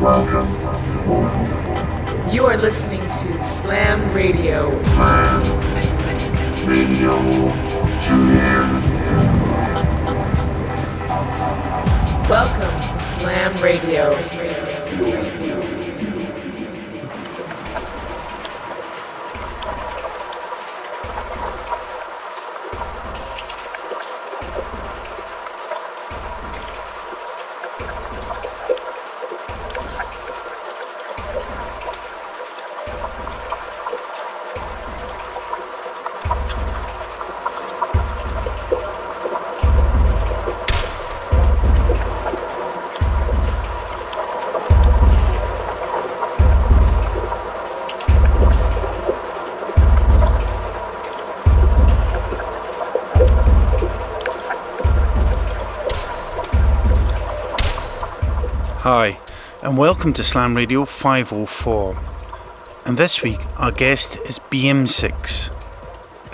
You are listening to Slam Radio. Slam Radio. Welcome to Slam Radio. Welcome to Slam Radio 504. And this week, our guest is BM6,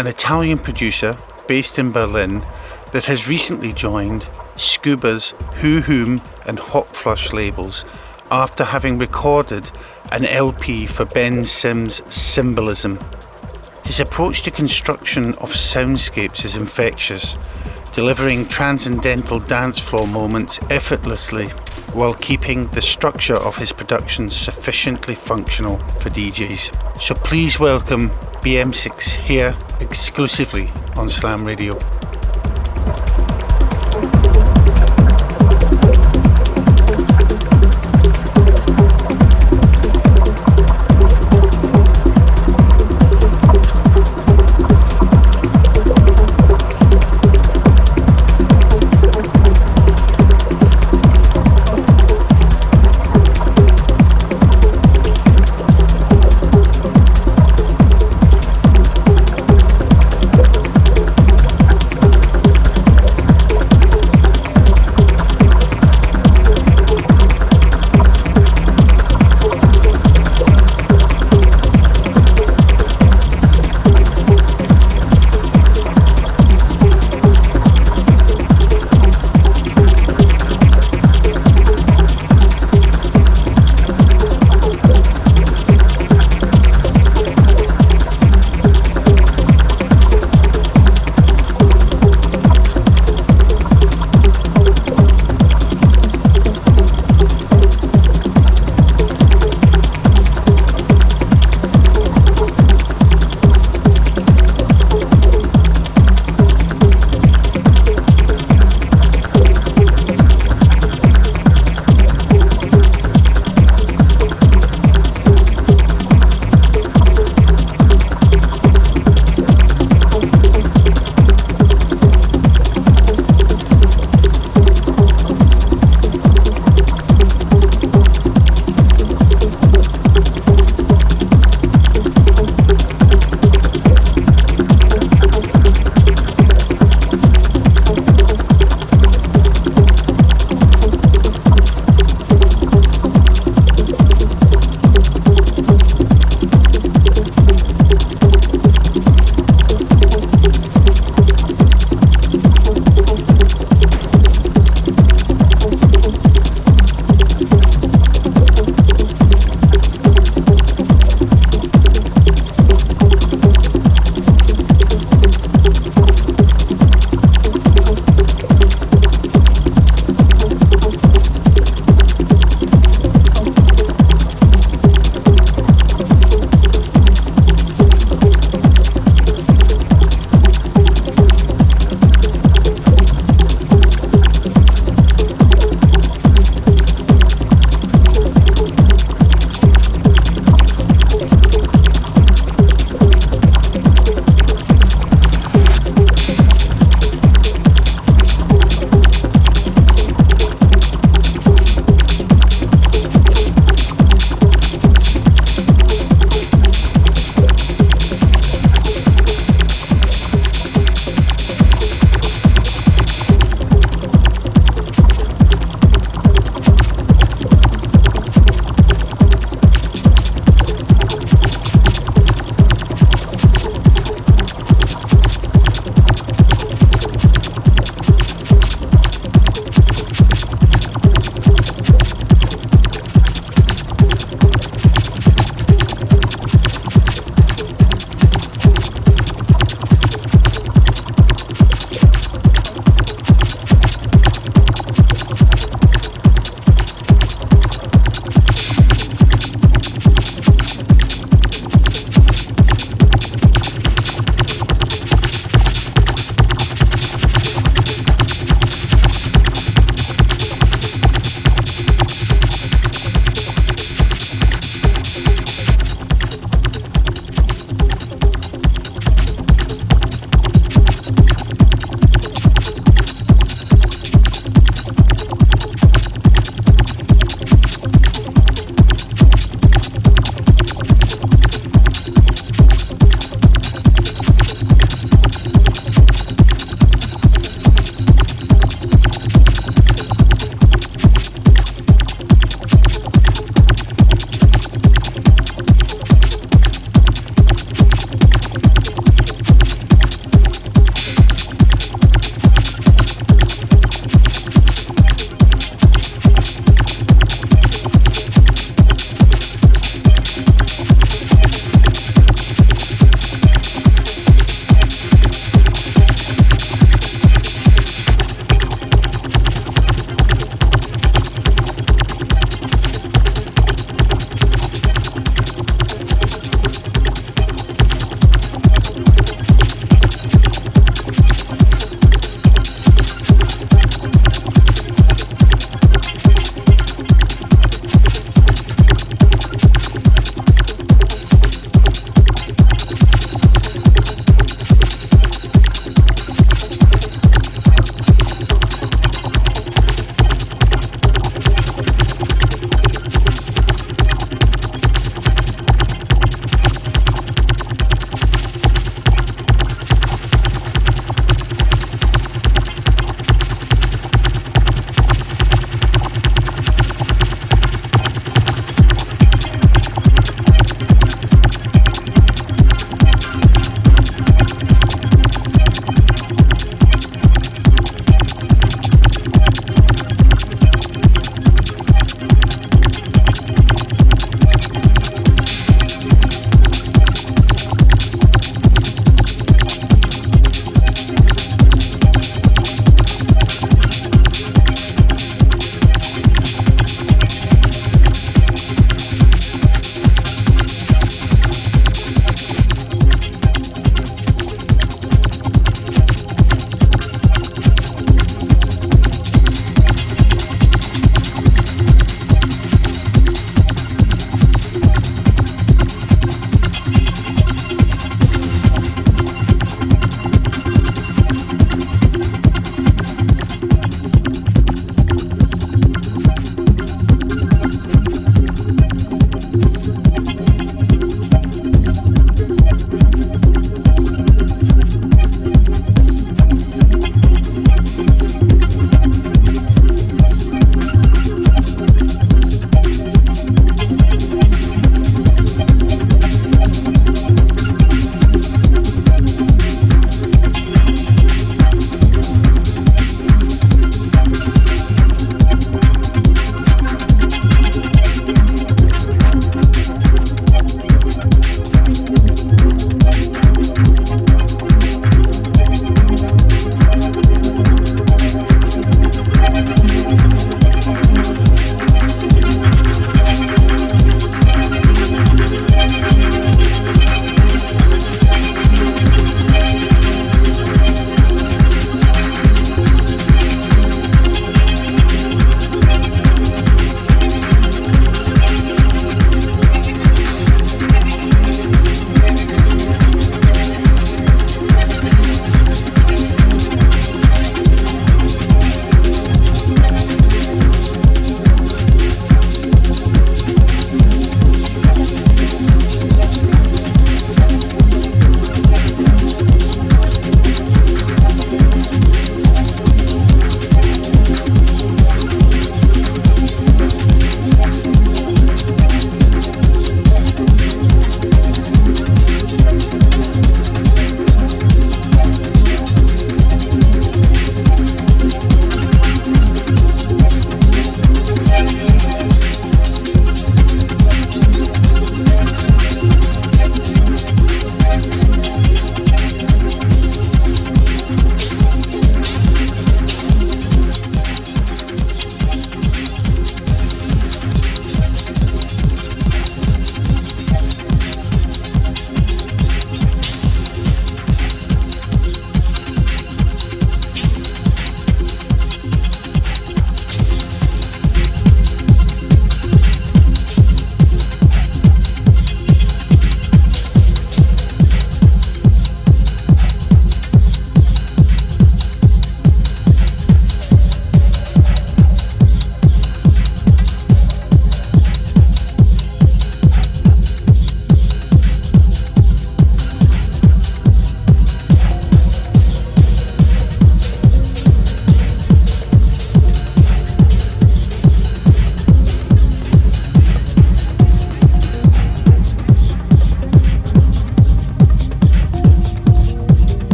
an Italian producer based in Berlin that has recently joined Scuba's Who Whom and Hot Flush labels after having recorded an LP for Ben Sims' Symbolism. His approach to construction of soundscapes is infectious, delivering transcendental dance floor moments effortlessly while keeping the structure of his productions sufficiently functional for DJs. So please welcome BM6 here exclusively on Slam Radio.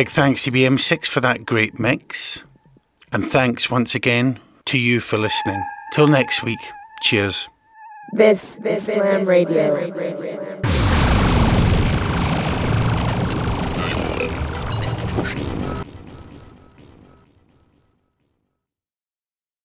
Big thanks to BM6 for that great mix. And thanks once again to you for listening. Till next week, cheers. This is Slam Radio.